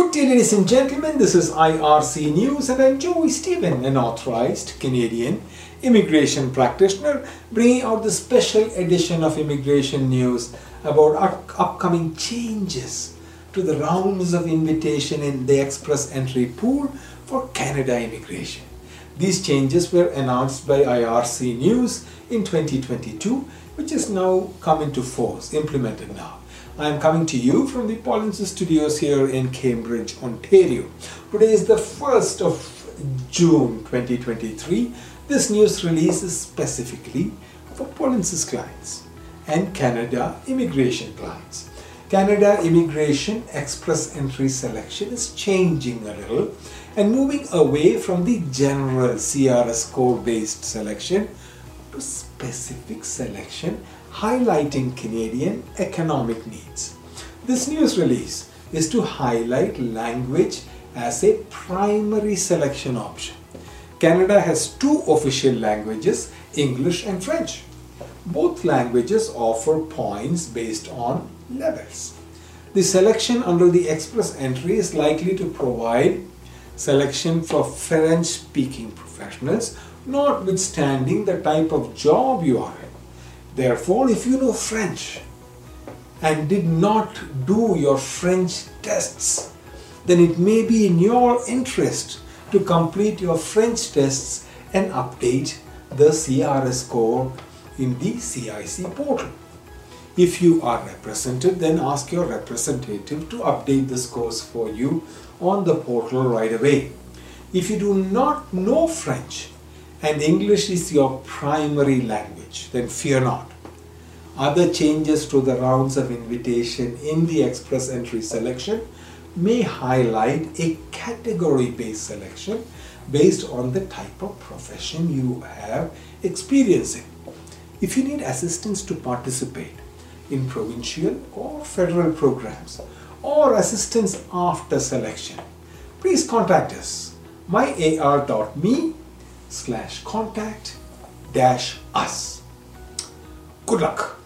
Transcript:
Good day, ladies and gentlemen. This is IRC News, and I'm Joy Stephen, an authorized Canadian immigration practitioner, bringing out the special edition of Immigration News about up- upcoming changes to the rounds of invitation in the express entry pool for Canada immigration. These changes were announced by IRC News in 2022, which has now come into force, implemented now. I am coming to you from the Polinsys Studios here in Cambridge, Ontario. Today is the 1st of June 2023. This news release is specifically for Polinsys clients and Canada immigration clients. Canada immigration express entry selection is changing a little and moving away from the general CRS score based selection to specific selection highlighting Canadian economic needs. This news release is to highlight language as a primary selection option. Canada has two official languages, English and French. Both languages offer points based on levels. The selection under the express entry is likely to provide selection for French speaking professionals, notwithstanding the type of job you are in. Therefore, if you know French and did not do your French tests, then it may be in your interest to complete your French tests and update the CRS score in the CIC portal. If you are represented, then ask your representative to update the scores for you on the portal right away. If you do not know French and English is your primary language, then fear not. Other changes to the rounds of invitation in the express entry selection may highlight a category based selection based on the type of profession you have experience in. If you need assistance to participate in provincial or federal programs or assistance after selection, please contact us myar.me slash contact dash us. Good luck.